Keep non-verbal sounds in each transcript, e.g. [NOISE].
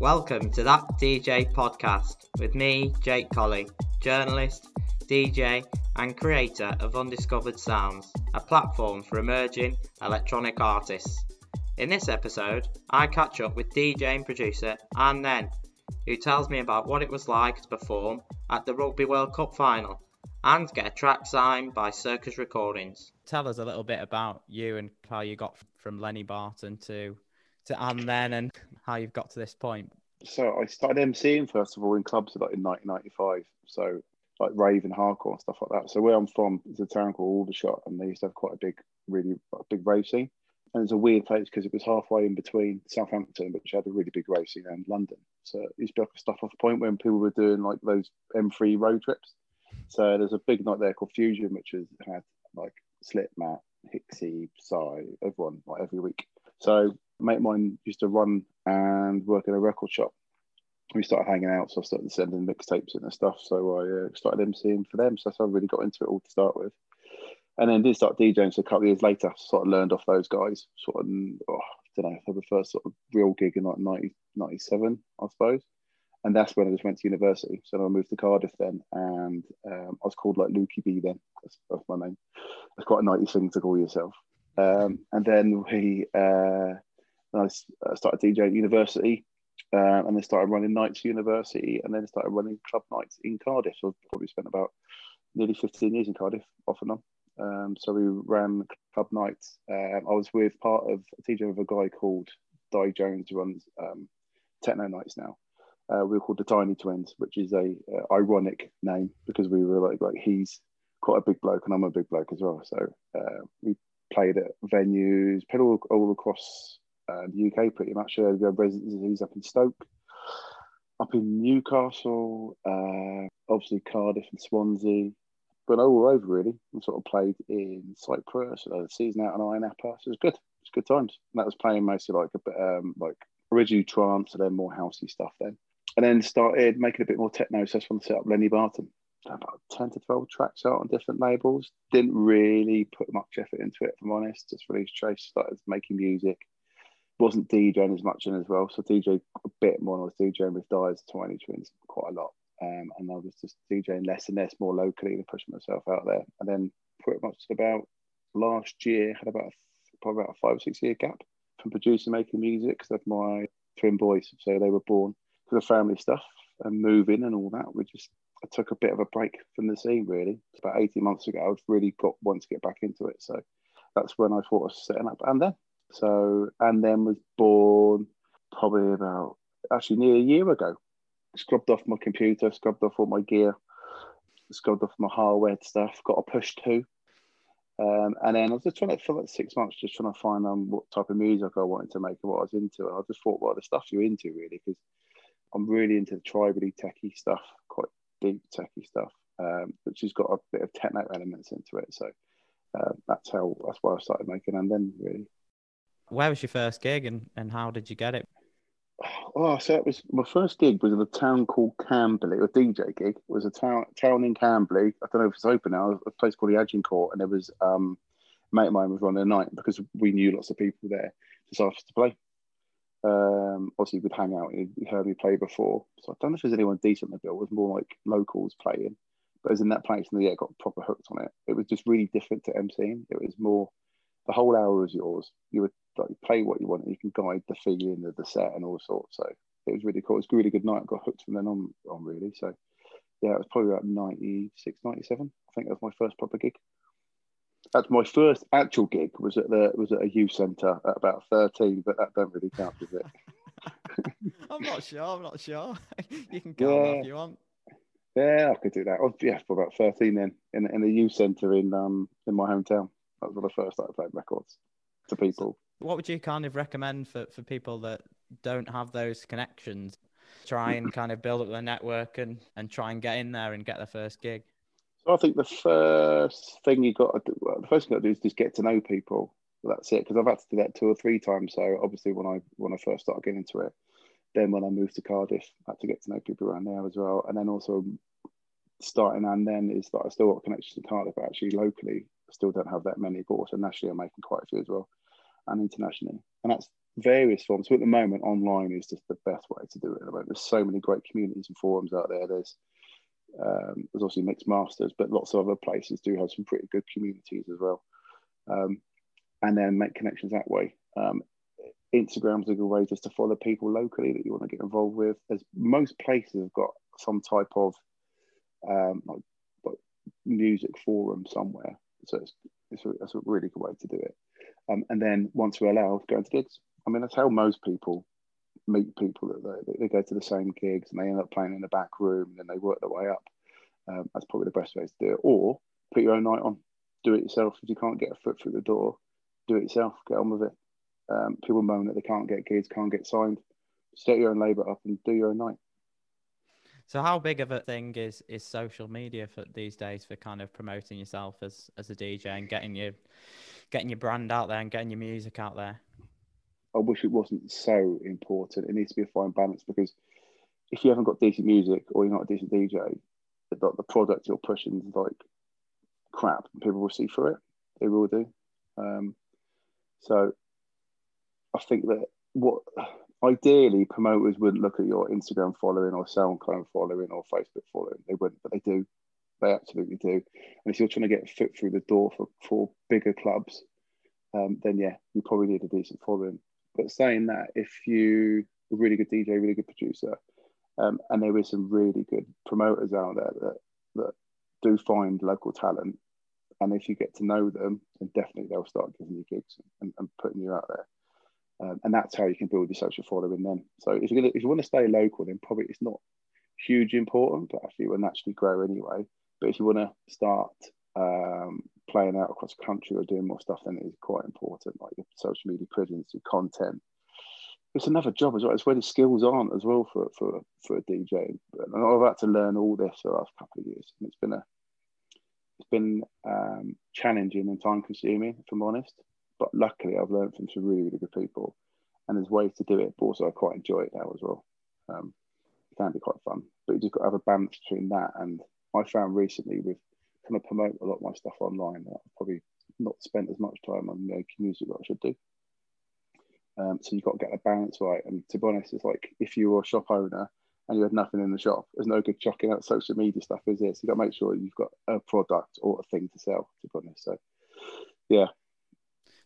Welcome to that DJ podcast with me, Jake Colley, journalist, DJ, and creator of Undiscovered Sounds, a platform for emerging electronic artists. In this episode, I catch up with DJ and producer Anne Nen, who tells me about what it was like to perform at the Rugby World Cup final and get a track signed by Circus Recordings. Tell us a little bit about you and how you got from Lenny Barton to to Anne Nen and how you've got to this point. So I started MCing first of all in clubs like in 1995. So like rave and hardcore and stuff like that. So where I'm from is a town called Aldershot, and they used to have quite a big, really big rave scene. And it's a weird place because it was halfway in between Southampton, which had a really big rave scene, and London. So it used to be like a stuff off point when people were doing like those M3 road trips. So there's a big night there called Fusion, which has had like Slipmatt, Hixxy, Sy, everyone like every week. So mate of mine used to run and work in a record shop. We started hanging out, so I started sending mixtapes and stuff. So I uh, started MCing for them. So that's how I really got into it all to start with. And then did start DJing. So a couple of years later, sort of learned off those guys. Sort of, oh, I don't know, for the first sort of real gig in like 90, 97, I suppose. And that's when I just went to university. So I moved to Cardiff then, and um, I was called like Lukey B then. That's, that's my name. That's quite a nice thing to call yourself. Um, and then we, uh, I started DJing at university, uh, and then started running nights at university, and then started running club nights in Cardiff. So I've probably spent about nearly 15 years in Cardiff, off and on. Um, so we ran club nights. Um, I was with part of a DJ with a guy called Di Jones, who runs um, techno nights now. Uh, we were called the Tiny Twins, which is a uh, ironic name because we were like like he's quite a big bloke and I'm a big bloke as well. So uh, we played at venues, played all, all across uh, the UK pretty much. We have residencies up in Stoke, up in Newcastle, uh, obviously Cardiff and Swansea, but all over really. And sort of played in Cyprus, uh, season out in Ayia Napa. So it was good. It was good times. And that was playing mostly like a bit um, like originally trance and then more housey stuff then. And then started making a bit more techno. So that's when I set up Lenny Barton about 10 to 12 tracks out on different labels. Didn't really put much effort into it, if I'm honest. Just released Trace, started making music. Wasn't DJing as much in as well. So DJ a bit more. I was DJing with Dyers, Tiny Twins quite a lot. Um, and I was just DJing less and less more locally and pushing myself out there. And then pretty much about last year, had about probably about a five or six year gap from producing, making music because of my twin boys. So they were born for the family stuff and moving and all that. We just I took a bit of a break from the scene really. It's about 18 months ago, I was really got wanted to get back into it. So that's when I thought of setting up and then. So and then was born probably about actually near a year ago. Scrubbed off my computer, scrubbed off all my gear, scrubbed off my hardware stuff, got a Push 2. Um, and then I was just trying to, for like six months, just trying to find um, what type of music I wanted to make and what I was into. And I just thought, well, the stuff you're into really, because I'm really into the tribally techie stuff, quite deep techie stuff, um, which has got a bit of techno elements into it. So uh, that's how that's why I started making. And then really, where was your first gig and, and how did you get it? Oh, so it was my first gig was in a town called Camberley, a DJ gig. It was a town town in Camberley. I don't know if it's open now. A place called the Agincourt, and there was um, a mate of mine was running the night because we knew lots of people there. Us to play. Um, obviously, we'd hang out. He heard me play before, so I don't know if there's anyone decent in the bill. It was more like locals playing, but it was in that place, and yeah, got proper hooked on it. It was just really different to MCing. It was more the whole hour was yours. You would like play what you want, you can guide the feeling of the set and all sorts. So it was really cool. It was a really good night. I got hooked from then on, on really. So yeah, it was probably about 96, 97. I think that was my first proper gig. That's my first actual gig was at the was at a youth centre at about thirteen, but that don't really count, does it? [LAUGHS] [LAUGHS] I'm not sure. I'm not sure. [LAUGHS] you can go yeah. if you want. Yeah, I could do that. Oh, yeah, for about thirteen then in in the youth centre in um in my hometown. That was the first I played records to people. What would you kind of recommend for for people that don't have those connections? Try and kind of build up their network and and try and get in there and get their first gig. So I think the first thing you got to do, well, the first thing you got to do is just get to know people. That's it. Because I've had to do that two or three times. So obviously, when I when I first started getting into it, then when I moved to Cardiff, I had to get to know people around there as well. And then also starting and then is that I still got connections to Cardiff, but actually locally, still don't have that many. But also nationally, I'm making quite a few as well, and internationally. And that's various forms. So at the moment, online is just the best way to do it. There's so many great communities and forums out there. There's um, there's obviously Mixmasters, but lots of other places do have some pretty good communities as well. Um, and then make connections that way. Um, Instagram's a good way just to follow people locally that you want to get involved with. As most places have got some type of um, like, like music forum somewhere, so it's, it's, a, it's a really good way to do it. Um, and then once we're allowed, going to gigs. I mean, that's how most people meet people that they, they go to the same gigs and they end up playing in the back room and then they work their way up. Um, that's probably the best way to do it. Or put your own night on, do it yourself. If you can't get a foot through the door, do it yourself. Get on with it. Um, people moan that they can't get gigs, can't get signed. Set your own labour up and do your own night. So, how big of a thing is is social media for these days for kind of promoting yourself as as a DJ and getting your getting your brand out there and getting your music out there? I wish it wasn't so important. It needs to be a fine balance because if you haven't got decent music or you're not a decent DJ, the, the product you're pushing is like crap people will see through it. They will do. Um, so I think that what ideally promoters wouldn't look at your Instagram following or SoundCloud following or Facebook following. They wouldn't, but they do. They absolutely do. And if you're trying to get foot through the door for, for bigger clubs, um, then yeah, you probably need a decent following. But saying that, if you a really good DJ, really good producer, um, and there is some really good promoters out there that that do find local talent, and if you get to know them, then definitely they'll start giving you gigs and, and putting you out there. Um, and that's how you can build your social following. Then, so if you're gonna, if you want to stay local, then probably it's not huge important, but actually will naturally grow anyway. But if you want to start um, playing out across the country or doing more stuff, then it is quite important, like your social media presence, your content. It's another job as well. It's where the skills aren't as well for for for a DJ. And I've had to learn all this for the last couple of years, and it's been a it's been um, challenging and time consuming, if I'm honest. But luckily, I've learned from some really really good people, and there's ways to do it. But also, I quite enjoy it now as well. Um, it can be quite fun, but you just got to have a balance between that and I found recently with kind of promote a lot of my stuff online. I've probably not spent as much time on making music that I should do. Um, so you've got to get the balance right. And to be honest, it's like if you were a shop owner and you had nothing in the shop, there's no good chucking out social media stuff, is there? So you've got to make sure you've got a product or a thing to sell, to be honest. So, yeah.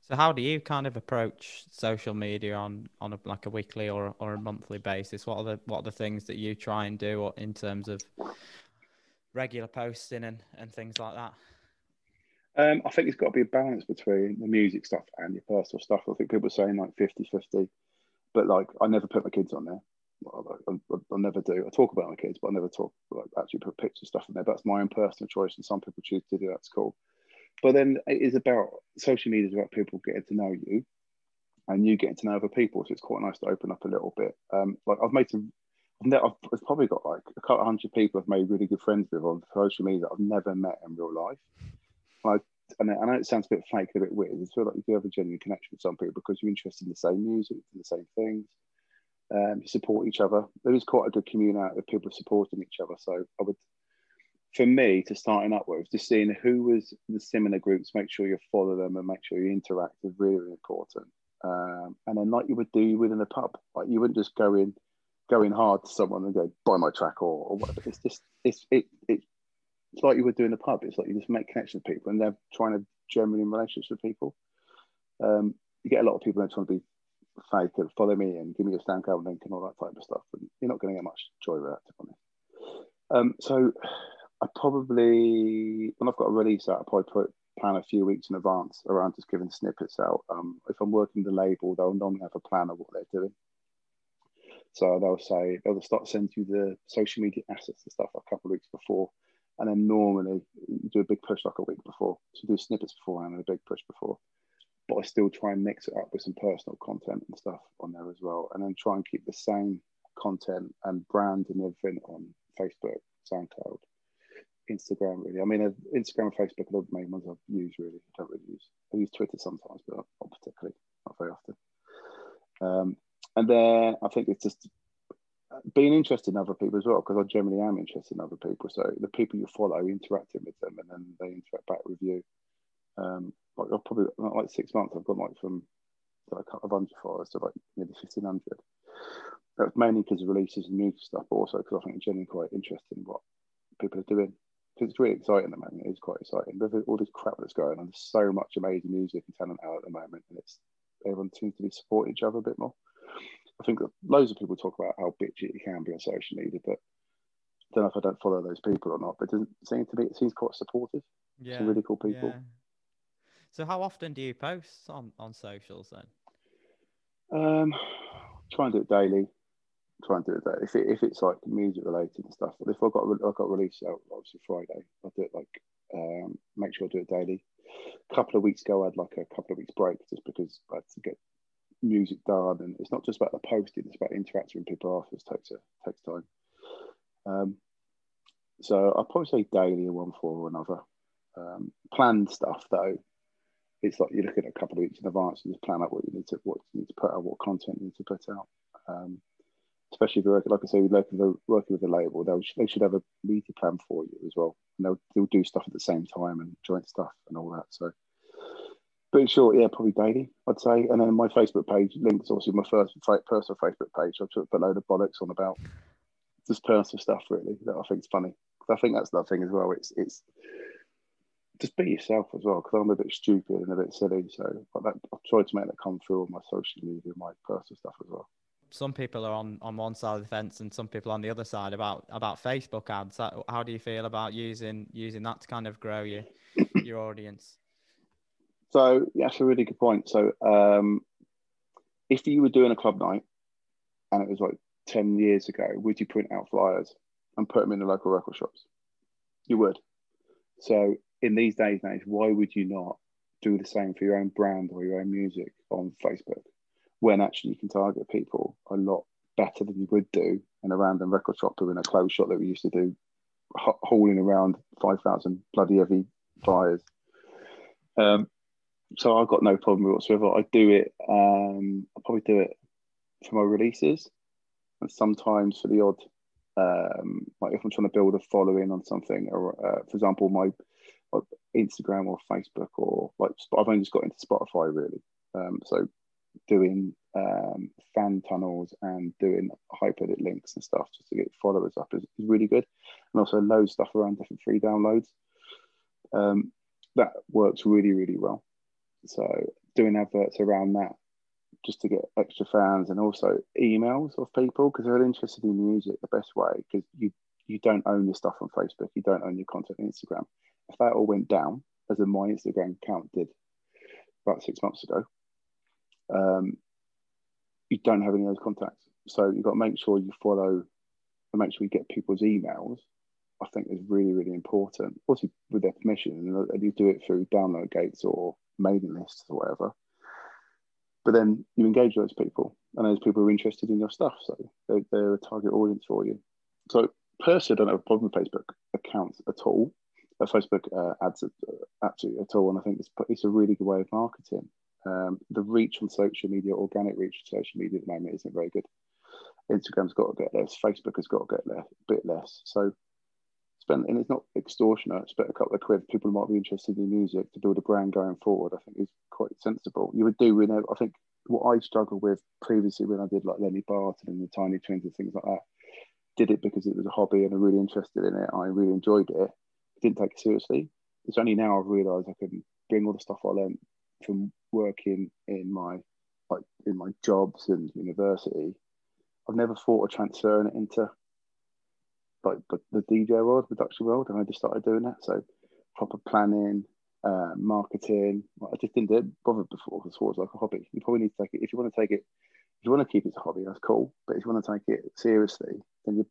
So how do you kind of approach social media on on a, like a weekly or or a monthly basis? What are the what are the things that you try and do in terms of regular posting and, and things like that? Um, I think it's got to be a balance between the music stuff and your personal stuff. I think people are saying like 50 50, but like I never put my kids on there. I, I, I, never do. I talk about my kids, but I never talk like actually put pictures stuff in there. That's my own personal choice, and some people choose to do that's cool. But then it is about social media is about people getting to know you, and you getting to know other people. So it's quite nice to open up a little bit. Um, like I've made some I've, I've probably got like a couple hundred people I've made really good friends with on social media that I've never met in real life. I, I know it sounds a bit fake, a bit weird. I feel like you do have a genuine connection with some people because you're interested in the same music, the same things. Um, support each other. There is quite a good community of people supporting each other. So I would, for me, to starting up with, just seeing who was the similar groups, make sure you follow them and make sure you interact is really, important. Um, and then like you would do within a pub, like you wouldn't just go in going hard to someone and go buy my track or, or whatever. It's just it's it, it it's like you would do in a pub. It's like you just make connections with people and they're trying to genuinely relationships with people. Um, you get a lot of people that trying to be fake and follow me and give me a SoundCloud link and all that type of stuff. And you're not going to get much joy with that, to be honest. Um, so I probably when I've got a release out, I probably put plan a few weeks in advance around just giving snippets out. Um, if I'm working the label, they'll normally have a plan of what they're doing. So they'll say they'll start sending you the social media assets and stuff a couple of weeks before, and then normally do a big push like a week before. So do snippets beforehand and a big push before. But I still try and mix it up with some personal content and stuff on there as well, and then try and keep the same content and brand and everything on Facebook, SoundCloud, Instagram. Really, I mean, uh, Instagram and Facebook are the main ones I use. Really, I don't really use. I use Twitter sometimes, but not particularly, not very often. Um, and then I think it's just being interested in other people as well, because I generally am interested in other people. So the people you follow, interacting with them, and then they interact back with you. Um, like I've probably like six months, I've got like from like a couple of hundred followers to like nearly 1500. That's mainly because of releases and music stuff, but also because I think it's generally quite interesting what people are doing. Because it's really exciting at the moment. It is quite exciting. With all this crap that's going on, there's so much amazing music and talent out at the moment, and it's everyone seems to be supporting each other a bit more. I think that loads of people talk about how bitchy it can be on social media, but I don't know if I don't follow those people or not. But it doesn't seem to be. It seems quite supportive. Yeah, Some really cool people. yeah. So how often do you post on on socials then? Um, try and do it daily. Try and do it daily. If, it, if it's like music related and stuff, but if I got I got released out obviously Friday, I do it like um, make sure I do it daily. A couple of weeks ago, I had like a couple of weeks break just because I had to get music done, and it's not just about the posting; it's about interacting with people afterwards. takes a, takes time. Um, so I'll probably say daily in one form or another. Um, planned stuff though, it's like you're looking at a couple of weeks in advance and just plan out what you need to what you need to put out, what content you need to put out. Um, especially if you're working, like I say, working with a, working with a label, they they should have a media plan for you as well. And they'll they'll do stuff at the same time and joint stuff and all that. So, but in short, yeah, probably daily, I'd say. And then my Facebook page links obviously my first personal Facebook page. I put a load of bollocks on about just personal stuff really that I think is funny. I think that's the thing as well. It's it's just be yourself as well because I'm a bit stupid and a bit silly. So but that, I've tried to make that come through on my social media, my personal stuff as well. Some people are on, on one side of the fence and some people on the other side about about Facebook ads. How, how do you feel about using using that to kind of grow your [COUGHS] your audience? So yeah, that's a really good point. So um, if you were doing a club night and it was like ten years ago, would you print out flyers and put them in the local record shops? You would. So in these days and age, why would you not do the same for your own brand or your own music on Facebook when actually you can target people a lot better than you would do in a random record shop in a closed shop that we used to do hauling around 5,000 bloody heavy flyers. Um, so I've got no problem whatsoever. I do it, um, I probably do it for my releases and sometimes for the odd, um, like if I'm trying to build a following on something, or uh, for example, my like Instagram or Facebook or like I've only just got into Spotify really. Um, so doing um, fan tunnels and doing hyperlink links and stuff just to get followers up is, is really good, and also load stuff around different free downloads. Um, that works really really well. So doing adverts around that just to get extra fans and also emails of people because they're interested in music the best way because you you don't own your stuff on Facebook, you don't own your content on Instagram if that all went down, as in my Instagram account did about six months ago, um, you don't have any of those contacts. So you've got to make sure you follow and make sure you get people's emails. I think is really, really important. Also with their permission, and you do it through download gates or mailing lists or whatever. But then you engage those people, and those people are interested in your stuff, so they're, they're a target audience for you. So personally, I don't have a problem with Facebook accounts at all. Facebook uh, ads absolutely at all, and I think it's it's a really good way of marketing. Um, the reach on social media, organic reach on social media at the moment isn't very good. Instagram's got a bit less, Facebook has got a bit less, a bit less. So spend and it's not extortionate. Spend a couple of quid. People might be interested in music to build a brand going forward. I think is quite sensible. You would do, you know, I think what I struggled with previously when I did like Lenny Barton and the Tiny Twins and things like that, did it because it was a hobby and I'm really interested in it. I really enjoyed it didn't take it seriously. It's only now I've realised I can bring all the stuff I learned from working in my like in my jobs and university. I've never thought of transferring it into like the, the DJ world, production world, and I just started doing that. So proper planning, uh, marketing. I just didn't do bother before because it was like a hobby. You probably need to take it if you want to take it. If you want to keep it as a hobby, that's cool. But if you want to take it seriously, then you're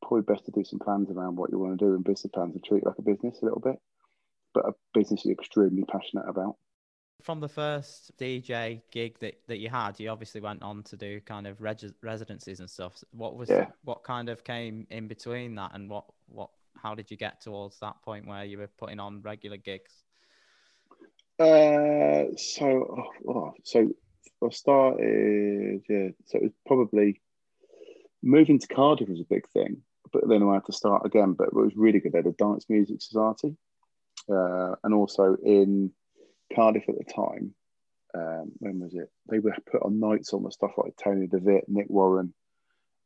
probably best to do some plans around what you want to do and business plans and treat it like a business a little bit, but a business you're extremely passionate about. From the first DJ gig that, that you had, you obviously went on to do kind of reg- residencies and stuff. What was Yeah. what kind of came in between that, and what what how did you get towards that point where you were putting on regular gigs? Uh, so, oh, oh, so I started, yeah, so it was probably moving to Cardiff was a big thing, but then I had to start again. But it was really good. They had a dance music society, uh, and also in Cardiff at the time, um, when was it? They were put on nights on the stuff like Tony De Vit, Nick Warren.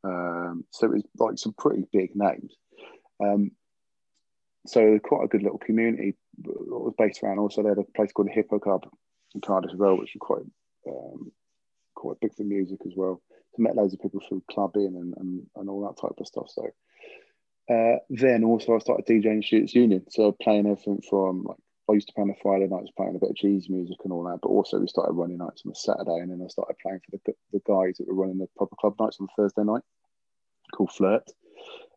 Um, so it was like some pretty big names. Um, so quite a good little community. It was based around. Also, they had a place called the Hippo Club in Cardiff as well, which was quite um, quite big for music as well. So met loads of people through clubbing and, and, and all that type of stuff. So uh, then also I started DJing Students Union, so playing everything from like I used to play on a Friday nights, playing a bit of cheese music and all that, but also we started running nights on a Saturday, and then I started playing for the, the guys that were running the proper club nights on a Thursday night, called Flirt.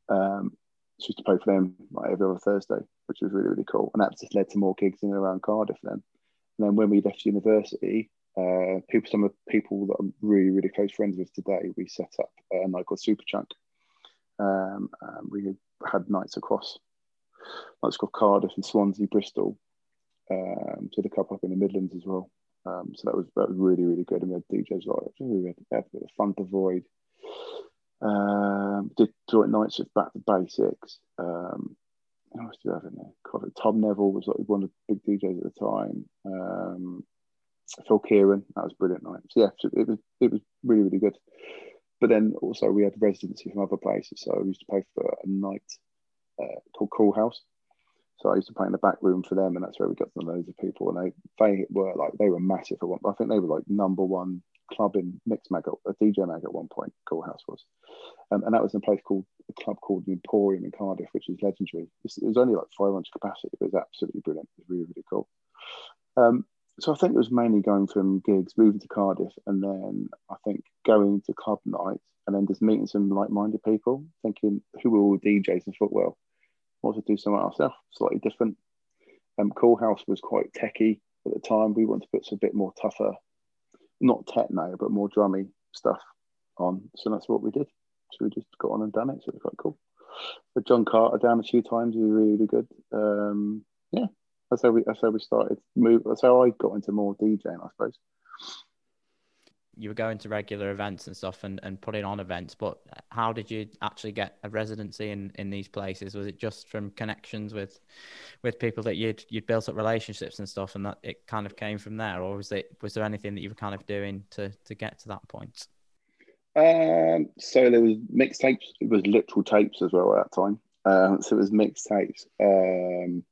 Um, so used to play for them like every other Thursday, which was really really cool, and that just led to more gigs in and around Cardiff then. And then when we left university, uh, people, some of the people that I'm really really close friends with today, we set up a night called Superchunk. Um, we had nights across nights across Cardiff and Swansea, Bristol, um, did a couple up in the Midlands as well. Um, so that was that was really really good. And we had DJs like we had, had a bit of Funk D'Void. Um, did joint nights with Back to Basics. Um, do we have in there? Tom Neville was like one of the big DJs at the time. Um, Phil Kieran, that was brilliant night. So yeah, it was it was really really good. But then also we had residency from other places. So we used to pay for a night uh, called Cool House. So I used to play in the back room for them, and that's where we got know loads of people. And they they were like they were massive at one. I think they were like number one club in Mixmag, a DJ mag at one point. Cool House was, um, and that was in a place called a club called the Emporium in Cardiff, which is legendary. It was only like 500 capacity, but it was absolutely brilliant. It was really really cool. Um, so I think it was mainly going from gigs, moving to Cardiff, and then I think going to club nights, and then just meeting some like-minded people, thinking who were all DJs in Footwell wanted to do something ourselves, slightly different. Um, cool House was quite techy at the time. We wanted to put some bit more tougher, not techno, but more drummy stuff on. So that's what we did. So we just got on and done it. So it was quite cool. But John Carter down a few times. He was really, really good. Um, yeah, that's how we that's how we started. Move. That's how I got into more DJing, I suppose you were going to regular events and stuff and, and putting on events, but how did you actually get a residency in, in these places? Was it just from connections with with people that you'd you'd built up relationships and stuff, and that it kind of came from there, or was it was there anything that you were kind of doing to to get to that point? Um, so there was mixtapes. It was literal tapes as well at that time. Um, so it was mixtapes. Um,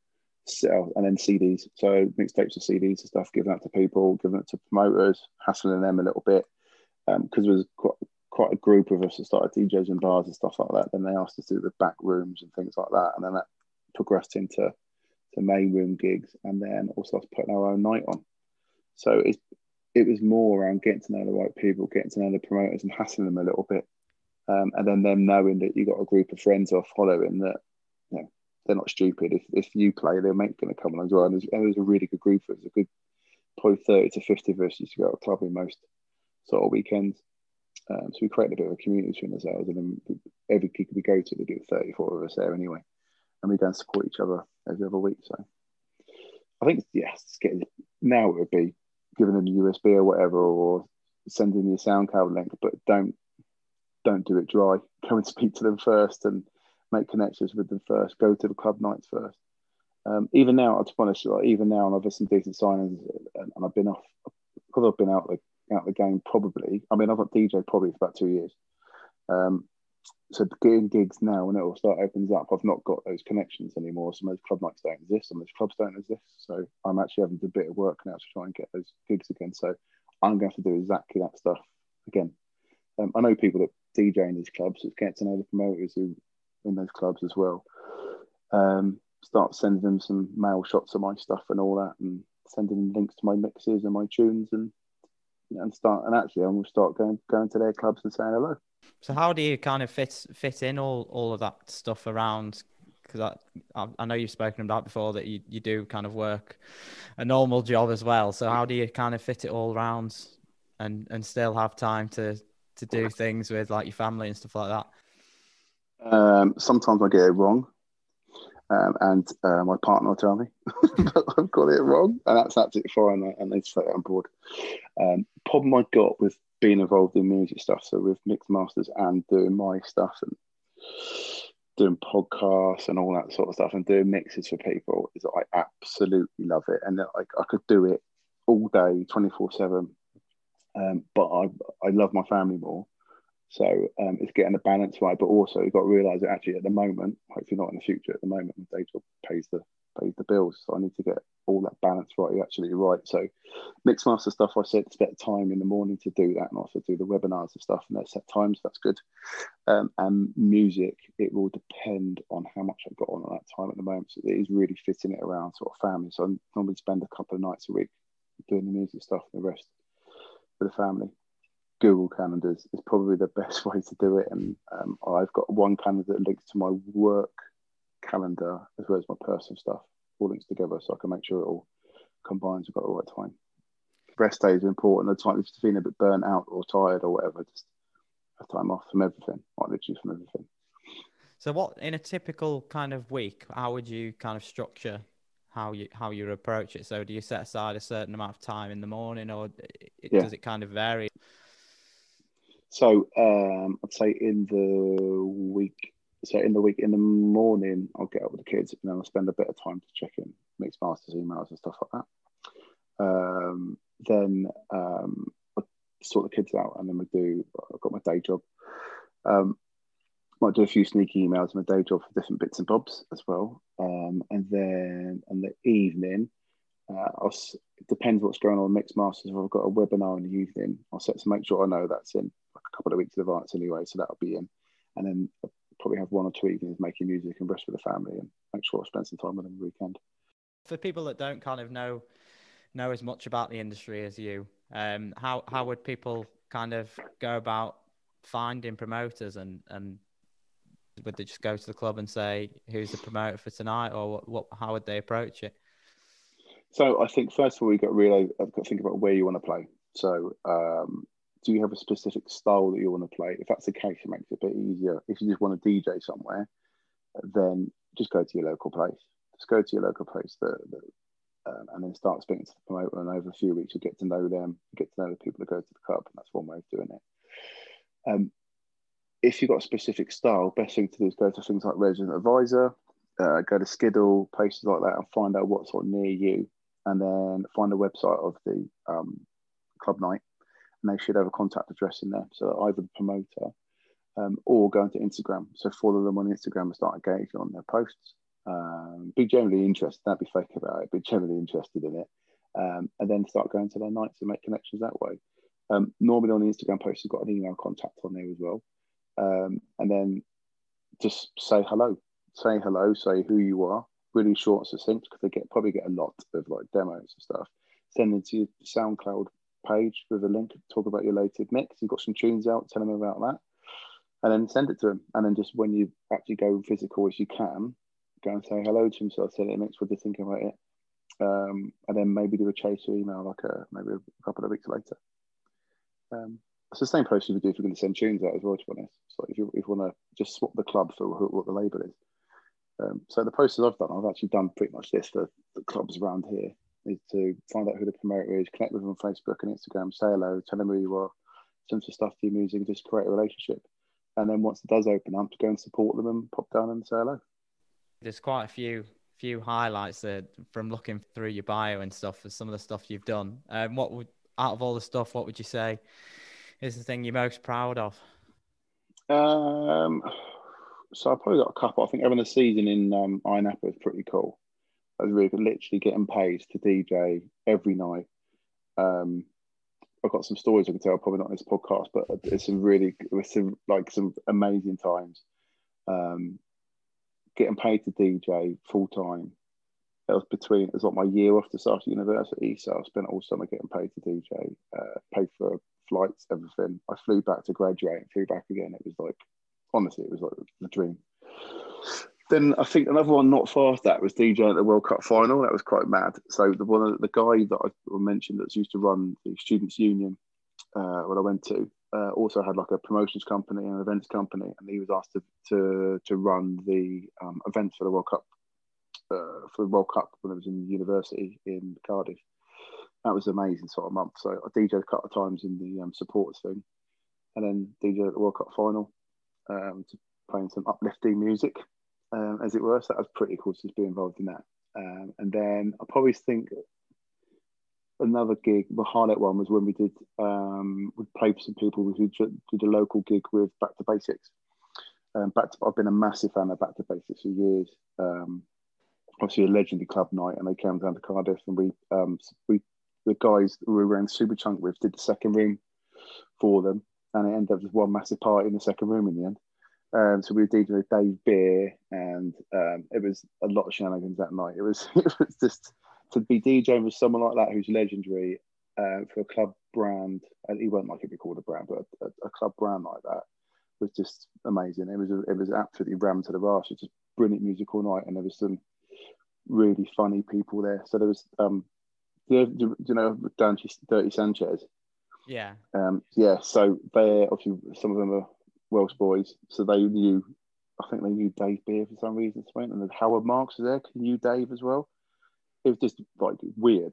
so, and then CDs. So mixtapes of CDs and stuff, giving out to people, giving it to promoters, hassling them a little bit because um, there was quite, quite a group of us that started DJs in bars and stuff like that. Then they asked us to do the back rooms and things like that, and then that progressed into the main room gigs, and then also us putting our own night on. So it it was more around getting to know the right people, getting to know the promoters, and hassling them a little bit, um, and then them knowing that you got a group of friends or following that they're not stupid. If, if you play, their mate's going to come along as well. And there's, there's a really good group. There's a good probably 30 to 50 of us used to go to a club in most sort of weekends. Um, so we created a bit of a community between ourselves. And then every gig we go to, they do 34 of us there anyway. And we go and support each other every other week. So I think, yes, getting, now it would be giving them a USB or whatever, or sending the sound SoundCloud link, but don't don't do it dry. [LAUGHS] Go and speak to them first and make connections with them first, go to the club nights first. Um, even now, to be honest, like, even now, and I've had some decent signings, and, and I've been off because I've been out the out the game. Probably, I mean, I've got DJ probably for about two years. Um, so getting gigs now, when it all start opens up, I've not got those connections anymore. Some of those club nights don't exist. Some of those clubs don't exist. So I'm actually having to do a bit of work now to try and get those gigs again. So I'm going to have to do exactly that stuff again. Um, I know people that DJ in these clubs. It's getting to know the promoters who in those clubs as well. Um, start sending them some mail shots of my stuff and all that, and sending links to my mixes and my tunes, and and start and actually I'm gonna start going going to their clubs and saying hello. So how do you kind of fit fit in all all of that stuff around? Because I, I know you've spoken about before that you, you do kind of work a normal job as well. So how do you kind of fit it all around and and still have time to to do things with like your family and stuff like that? Um, sometimes I get it wrong, um, and uh, my partner will tell me [LAUGHS] that I've got it wrong, and that's absolutely fine, and they say on board. Um, problem I got with being involved in music stuff, so with Mixmasters and doing my stuff and doing podcasts and all that sort of stuff, and doing mixes for people, is that I absolutely love it, and like I could do it all day, twenty four seven. Um, but I I love my family more. So um, it's getting the balance right, but also you've got to realise that actually at the moment, hopefully not in the future, at the moment, day job pays the pays the bills. So I need to get all that balance right. You're absolutely right. So Mixmaster stuff, I said spend time in the morning to do that and also do the webinars and stuff and there's set times. That's good. Um, and music, it will depend on how much I've got on at that time at the moment. So it is really fitting it around sort of family. So I normally spend a couple of nights a week doing the music stuff and the rest for the family. Google calendars is probably the [LAUGHS] best way to do it. And um, I've got one calendar that links to my work calendar as well as my personal stuff, all links together so I can make sure it all combines. I've got the right time. Rest days are important. The time if you're feeling a bit burnt out or tired or whatever, just have time off from everything, like literally from everything. So, what in a typical kind of week, how would you kind of structure how you how you approach it? So, do you set aside a certain amount of time in the morning, or it, yeah. does it kind of vary? So, um, I'd say in the week, so in the week, in the morning, I'll get up with the kids and then I'll spend a bit of time to check in Mixmasters emails and stuff like that. Um, then um, I sort the kids out and then we do, I've got my day job. Um, might do a few sneaky emails in my day job for different bits and bobs as well. Um, and then in the evening, uh, I'll, it depends what's going on in Mixmasters. If I've got a webinar in the evening, I'll set to make sure I know that's in couple of weeks in advance anyway, so that'll be in. And then I'll probably have one or two evenings making music and rest with the family and make sure I spend some time with them the weekend. For people that don't kind of know know as much about the industry as you, um, how how would people kind of go about finding promoters and and would they just go to the club and say who's the promoter for tonight or what, what how would they approach it? So I think first of all, you've got to I've got to think about where you want to play. So um, do you have a specific style that you want to play? If that's the case, it makes it a bit easier. If you just want to DJ somewhere, then just go to your local place. Just go to your local place that, that um, and then start speaking to the promoter. And over a few weeks, you get to know them, get to know the people that go to the club. And that's one way of doing it. Um, if you've got a specific style, best thing to do is go to things like Resident Advisor, uh, go to Skiddle, places like that, and find out what's sort of near you and then find the website of the um, club night, and they should have a contact address in there. So either the promoter um, or go into Instagram. So follow them on Instagram and start engaging on their posts. Um, be generally interested. Don't be fake about it. Be generally interested in it, um, and then start going to their nights and make connections that way. Um, normally on the Instagram post, you've got an email contact on there as well, um, and then just say hello. Say hello. Say who you are really short succinct because they get probably get a lot of like demos and stuff. Send them to SoundCloud page with a link. Talk about your latest mix. You've got some tunes out. Tell them about that, and then send it to them. And then just when you actually go physical as you can, go and say hello to them. So I said it mix. What they think about it? Um, and then maybe do a chaser email like a maybe a couple of weeks later. Um, it's the same process we do if we're going to send tunes out as well. To be honest, so if you, if you want to just swap the club for what the label is, um, so the process I've done, I've actually done pretty much this for the clubs around here, is to find out who the promoter is, connect with them on Facebook and Instagram, say hello, tell them who you are, send some stuff to your music, just create a relationship. And then once it does open up, to go and support them and pop down and say hello. There's quite a few few highlights there from looking through your bio and stuff for some of the stuff you've done. Um, what would out of all the stuff, what would you say is the thing you're most proud of? Um, so I probably got a couple. I think having a season in um, Ayia Napa is pretty cool. Was really literally getting paid to DJ every night. Um, I've got some stories I can tell, probably not this podcast, but it's some really, it's some like some amazing times. Um, getting paid to DJ full time. That was between it was like my year off to start university, so I spent all summer getting paid to DJ, uh, paid for flights, everything. I flew back to graduate and flew back again. It was like honestly, it was like the dream. Then I think another one not far after that was DJ at the World Cup final. That was quite mad. So the one the guy that I mentioned that's used to run the Students Union uh, when I went to uh, also had like a promotions company and an events company, and he was asked to to, to run the um, events for the World Cup uh, for the World Cup when I was in university in Cardiff. That was amazing sort of month. So I DJed a couple of times in the um, thing, and then DJ at the World Cup final um, playing some uplifting music, um, as it were. So that was pretty cool to just be involved in that. Um, and then I probably think another gig. The highlight one was when we did um, we played for some people who did a local gig with Back to Basics. Um, back to, I've been a massive fan of Back to Basics for years. Um, obviously, a legendary club night, and they came down to Cardiff, and we um, we the guys we were around Superchunk with did the second room for them, and it ended up with one massive party in the second room in the end. Um, so we were DJing with Dave Beer, and um, it was a lot of shenanigans that night. It was [LAUGHS] it was just to be DJing with someone like that who's legendary uh, for a club brand. And he won't like it be called a brand, but a, a, club brand like that was just amazing. It was a, it was absolutely rammed to the was just brilliant music all night, and there was some really funny people there. So there was um, do you, do you know Dirty Sanchez? Yeah. Um, yeah. So they obviously some of them are Welsh boys, so they knew. I think they knew Dave Beer for some reason. And then Howard Marks was there. Knew Dave as well. It was just like weird,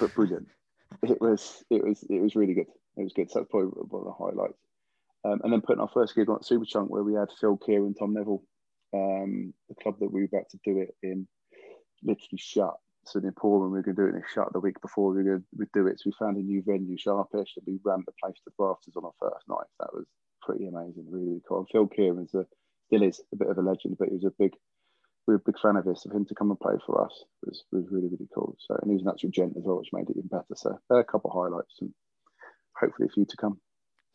but brilliant. [LAUGHS] it was. It was. It was really good. It was good. So that's probably one of the highlights. Um, and then putting our first gig on Superchunk where we had Phil Keir and Tom Neville, um, the club that we were about to do it in, literally shut. So the Emporium, we were going to do it in a shut the week before we were going to do it. So we found a new venue, Sharpish, and we ran the place to rafters on our first night. That was pretty amazing, really, really cool. And Phil Kieran's a, still is a bit of a legend, but he was a big, we were a big fan of this, of him to come and play for us was, was really, really cool. So, and he was an actual gent as well, which made it even better. So, there are a couple of highlights and hopefully a few to come.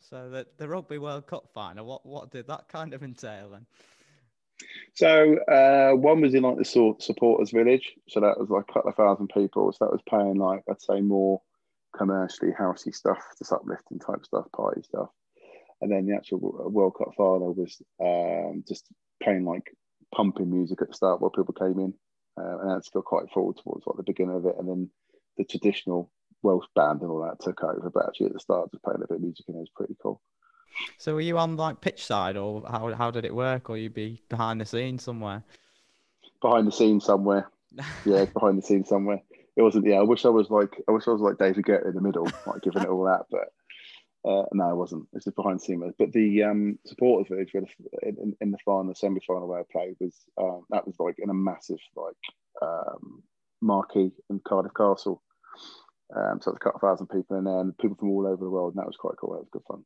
So, the, the Rugby World Cup final, what, what did that kind of entail then? So uh, one was in like the supporters village, so that was like a couple of thousand people. So that was paying like I'd say more commercially housey stuff, just uplifting type stuff, party stuff and then the actual World Cup final was um, just playing like pumping music at the start while people came in, uh, and that's got quite forward towards like the beginning of it, and then the traditional Welsh band and all that took over. But actually, at the start, just playing a bit of music and it was pretty cool. So, were you on like pitch side, or how how did it work, or you'd be behind the scenes somewhere? Behind the scenes somewhere. [LAUGHS] yeah, behind the scenes somewhere. It wasn't. Yeah, I wish I was like I wish I was like David Guetta in the middle, like giving it all out, but uh, no, I wasn't. It's just behind the scenes. But the um, supporters village in, in the final, the semi final where I played was um, that was like in a massive like um, marquee in Cardiff Castle. Um, so it's a couple thousand people in there, and people from all over the world, and that was quite cool. That was good fun.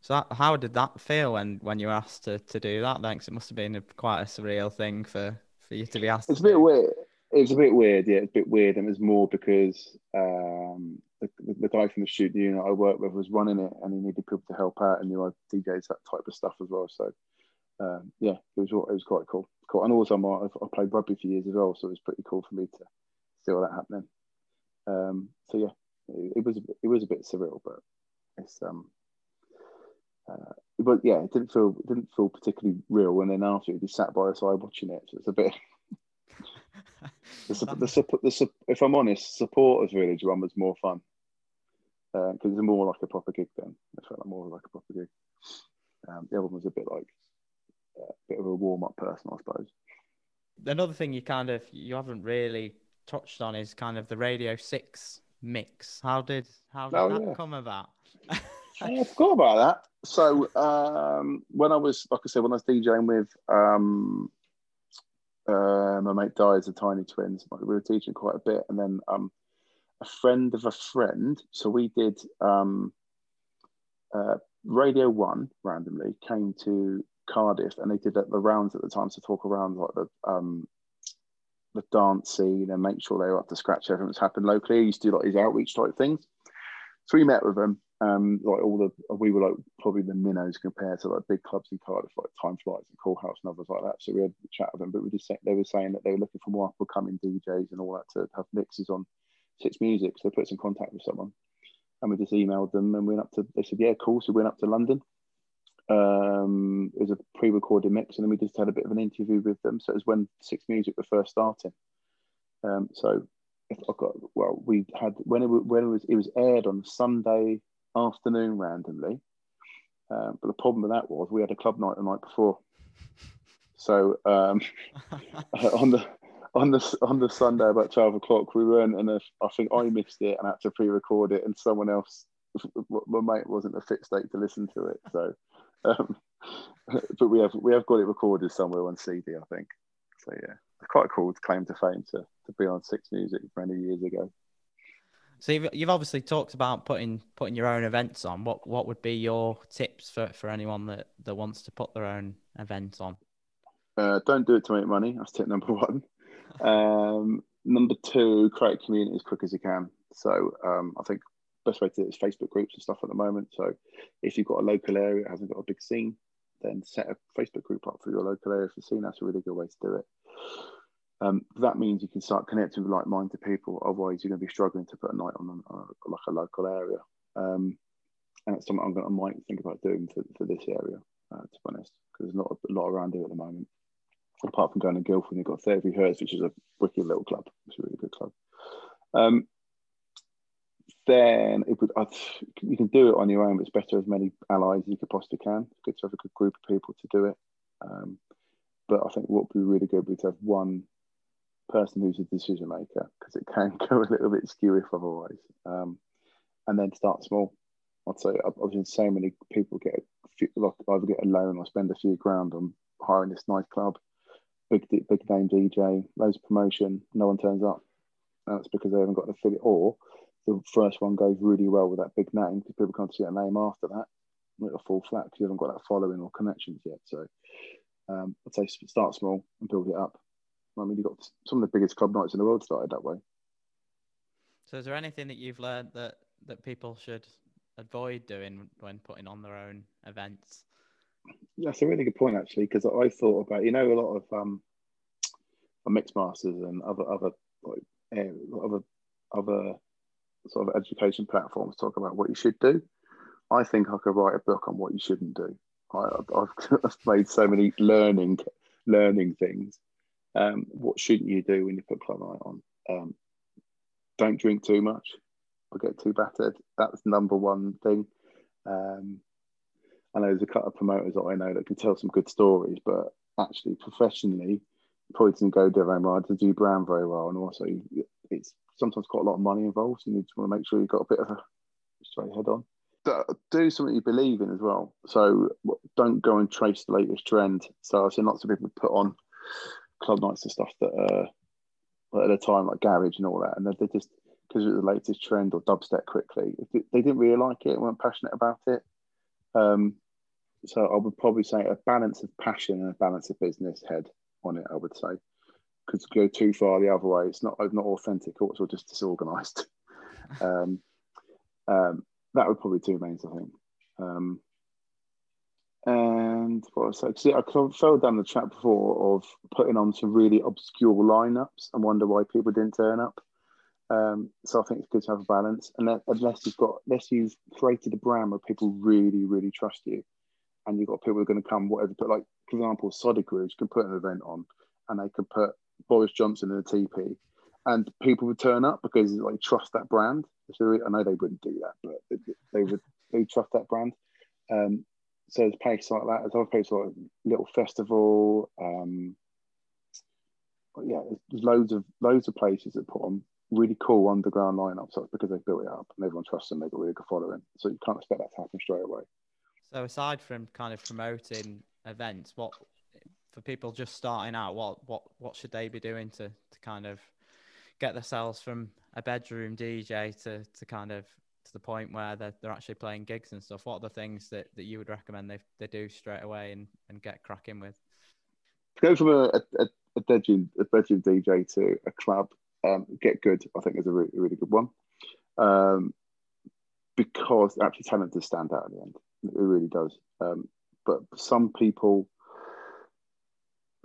So that, how did that feel when, when you were asked to, to do that? Thanks. It must have been a, quite a surreal thing for, for you to be asked. It's a bit do. weird. It's a bit weird, yeah. It's a bit weird, and it was more because um, the, the, guy from the studio unit I worked with was running it, and he needed people to help out, and you know, DJs that type of stuff as well. So, um, yeah, it was it was quite cool. Cool, and also I, I played rugby for years as well, so it was pretty cool for me to see all that happening. Um, so yeah, it, it was it was a bit surreal, but it's um, uh, but yeah, it didn't feel didn't feel particularly real. And then after, you just sat by the side watching it, so it's a bit [LAUGHS] the, the, the, if I'm honest, supporters village one was more fun because uh, it's more like a proper gig. Then it felt like more like a proper gig. Um, the other one was a bit like a bit of a warm up person, I suppose. Another thing you kind of you haven't really touched on is kind of the Radio Six mix. How did how did oh, that yeah. come about? [LAUGHS] I forgot about that. So um, when I was, like I said, when I was DJing with um, uh, my mate died as a tiny twins. We were teaching quite a bit, and then um, a friend of a friend. So we did um, uh, Radio One randomly came to Cardiff, and they did the rounds at the time to talk around like the um, the dance scene and make sure they were up to scratch. Everything that's happened locally. He used to do like his outreach type things. So we met with them, um, like all the we were like probably the minnows compared to like big clubs in Cardiff like Time Flies and Cool House and others like that. So we had a chat with them, but we just they were saying that they were looking for more up and coming DJs and all that to have mixes on Six Music. So they put us in contact with someone, and we just emailed them and went up to. They said, "Yeah, cool." So we went up to London. Um, it was a pre-recorded mix, and then we just had a bit of an interview with them. So it was when Six Music were first starting. Um, so I got well, we had when it when it was it was aired on Sunday afternoon randomly. Um, but the problem with that was we had a club night the night before. So um, [LAUGHS] on the on the on the Sunday about twelve o'clock, we weren't, and I think I missed it and had to pre-record it, and someone else, my mate, wasn't a fit state to listen to it. So, um, [LAUGHS] but we have we have got it recorded somewhere on CD, I think. So yeah, it's quite a cool claim to fame to to be on Six Music many years ago. So you've, you've obviously talked about putting putting your own events on. What what would be your tips for, for anyone that, that wants to put their own events on? Uh, don't do it to make money. That's tip number one. Um, number two, create community as quick as you can. So um, I think best way to do it is Facebook groups and stuff at the moment. So if you've got a local area that hasn't got a big scene, then set a Facebook group up for your local area for scene. That's a really good way to do it. Um, that means you can start connecting with like-minded people. Otherwise, you're going to be struggling to put a night on, a, like a local area. Um, and that's something I'm going might think about doing for, for this area, uh, to be honest, because there's not a lot around here at the moment. Apart from going to Guildford, you've got 30 Hertz, which is a wicked little club. It's a really good club. Um, then it would, I'd, you can do it on your own, but it's better as many allies as you could possibly can. It's good to have a good group of people to do it. Um, but I think what would be really good would be to have one person who's a decision maker because it can [LAUGHS] go a little bit skew if otherwise. Um, and then start small. I'd say I've, seen so many people get a few, like either get a loan or spend a few grand on hiring this nice club, big big name DJ, loads of promotion, no one turns up. That's because they haven't got an affiliate, or the first one goes really well with that big name because people can't see a name after that. It'll fall flat because you haven't got that following or connections yet. So um, I'd say start small and build it up. I mean, you've got some of the biggest club nights in the world started that way. So, is there anything that you've learned that that people should avoid doing when putting on their own events? That's a really good point, actually, because I thought about you know a lot of um, Mixmasters and other other like other other sort of education platforms talk about what you should do. I think I could write a book on what you shouldn't do. I, have [LAUGHS] made so many learning learning things um, what shouldn't you do when you put club night on? Um, don't drink too much or get too battered. That's number one thing. Um, I know there's a couple of promoters that I know that can tell some good stories, but actually professionally, probably doesn't go own to do brand very well. And also, it's sometimes quite a lot of money involved. So you just want to make sure you've got a bit of a straight head on. Do something you believe in as well. So don't go and trace the latest trend. So I've seen lots of people put on club nights and stuff that uh, at the time like garage and all that, and they, they just because it was the latest trend or dubstep quickly, they didn't really like it, weren't passionate about it. Um, so I would probably say a balance of passion and a balance of business head on it. I would say because go too far the other way, it's not not authentic or it's just disorganized. [LAUGHS] um, um, that would probably two main, I think. Um, and what was I saying? I fell down the trap before of putting on some really obscure lineups and wonder why people didn't turn up. Um, so I think it's good to have a balance, and that, unless you've got, unless you've created a brand where people really, really trust you, and you've got people who are going to come, whatever. But like, for example, Solid Grooves can put an event on, and they could put Boris Johnson in a TP, and people would turn up because like trust that brand. I know they wouldn't do that, but they, they would they trust that brand. Um, so there's places like that. There's other places like Little Festival. Um, yeah, there's loads of loads of places that put on really cool underground lineups. Because they've built it up and everyone trusts them. They've got really good following. So you can't expect that to happen straight away. So aside from kind of promoting events, what for people just starting out, what what what should they be doing to to kind of get themselves from a bedroom DJ to to kind of to the point where they're, they're actually playing gigs and stuff, what are the things that, that you would recommend they, they do straight away and, and get cracking with? Go from a, a, a, bedroom, a bedroom DJ to a club, um, get good, I think is a really, really good one. Um, because actually talent does stand out at the end. It really does. Um, but some people,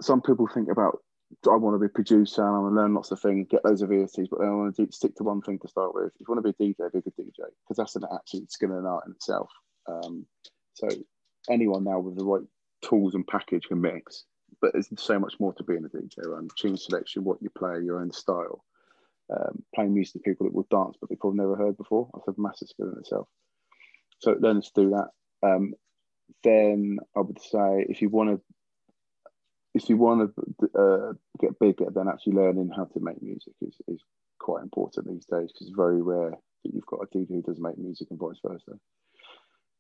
some people think about I want to be a producer and I want to learn lots of things, get loads of VSTs, but I want to do, stick to one thing to start with. If you want to be a DJ, be a good DJ, because that's an absolute skill and art in itself. Um, so anyone now with the right tools and package can mix, but there's so much more to being a DJ around tune selection, what you play, your own style, um, playing music to people that will dance but they've probably never heard before. That's a massive skill in itself. So learn to do that. Um, then I would say if you want to if you want to uh, get bigger, then actually learning how to make music is, is quite important these days because it's very rare that you've got a DJ who does make music and vice versa.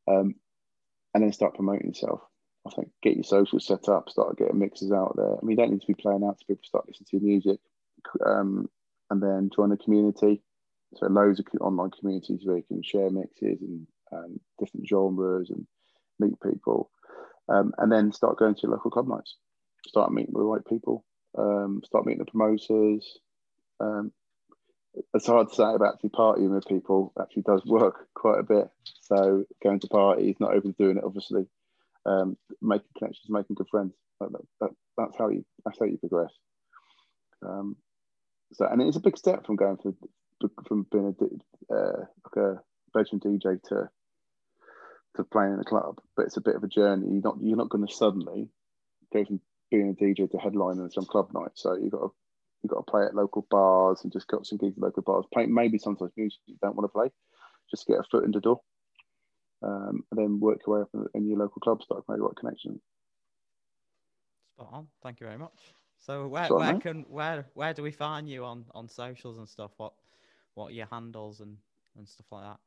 Um, and then start promoting yourself. I think get your social set up, start getting mixes out there. I mean, you don't need to be playing out to people start listening to your music, um, and then join the community. So loads of online communities where you can share mixes and, and different genres and meet people, um, and then start going to local club nights. Start meeting the right people. Um, start meeting the promoters. Um, it's hard to say about actually partying with people. Actually, does work quite a bit. So going to parties, not overdoing it, obviously. Um, making connections, making good friends. That, that, that's how you that's how you progress. Um, so, and it's a big step from going from from being a uh, like a bedroom DJ to to playing in a club, but it's a bit of a journey. You're not you're not going to suddenly go from being a DJ to headlining some club night. So you've got to you've got to play at local bars and just got some gigs at local bars. Play maybe sometimes music you don't want to play, just get a foot in the door, um, and then work your way up in your local club, start making right connections. Spot on. Thank you very much. So where Sorry, where can where where do we find you on on socials and stuff? What what are your handles and and stuff like that?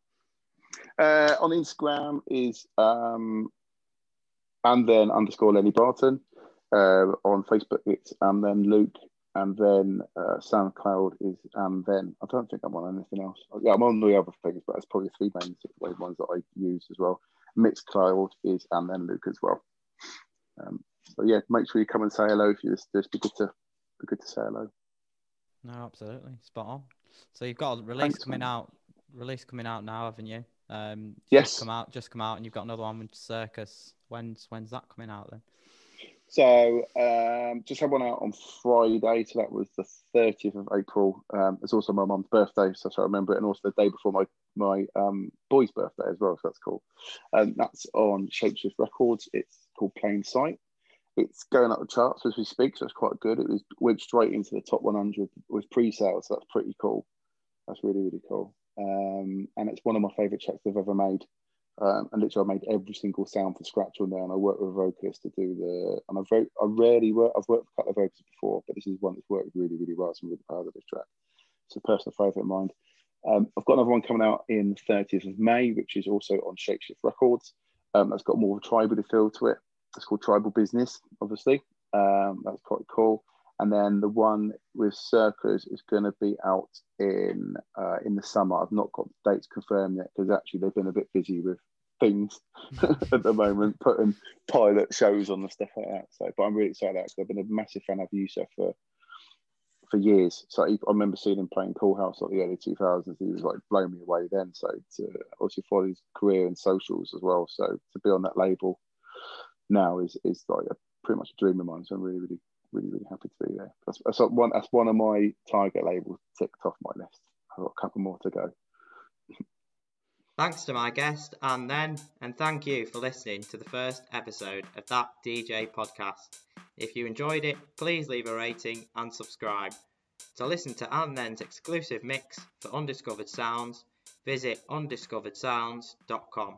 Uh, on Instagram is um, and then underscore Lenny Barton. Uh, on Facebook it's and then Luke and then uh, SoundCloud is and then I don't think I'm on anything else. Yeah, I'm on the other things, but it's probably three main ones that I use as well. Mixcloud is and then Luke as well. Um, so yeah, make sure you come and say hello if you just, just be good to be good to say hello. No, absolutely, spot on. So you've got a release Thanks, coming man. out, release coming out now, haven't you? Um, yes, just come out, just come out, and you've got another one with Circus. When's when's that coming out then? So um, just had one out on Friday, so that was the 30th of April. Um, it's also my mum's birthday, so I remember it, and also the day before my my um, boy's birthday as well. So that's cool. And that's on Shapeshift Records. It's called Plain Sight it's going up the charts as we speak, so it's quite good. It was went straight into the top 100 with pre-sales, so that's pretty cool. That's really really cool, um, and it's one of my favourite tracks I've ever made. Um, and literally, I made every single sound from scratch on there, and I worked with a vocalist to do the. And I've I rarely work. I've worked with a couple of vocalists before, but this is one that's worked really really well. So I'm really proud of this track. It's a personal favourite of mine. Um, I've got another one coming out in the 30th of May, which is also on Shapeshift Records. Um, that's got more of a tribal feel to it. It's called Tribal Business, obviously. Um, that's quite cool. And then the one with Circus is going to be out in uh, in the summer. I've not got the dates confirmed yet because actually they've been a bit busy with things [LAUGHS] at the moment, putting pilot shows on and stuff like that. So, but I'm really excited because I've been a massive fan of Yousef for for years. So I remember seeing him playing Cool House at the early 2000s. He was like blowing me away then. So to also follow his career and socials as well. So to be on that label now is is like a, pretty much a dream of mine. So I'm really, really, really, really happy to be there. That's, that's one. That's one of my target labels ticked off my list. I've got a couple more to go. Thanks to my guest, and then, and thank you for listening to the first episode of that DJ podcast. If you enjoyed it, please leave a rating and subscribe. To listen to and then's exclusive mix for undiscovered sounds, visit undiscoveredsounds.com.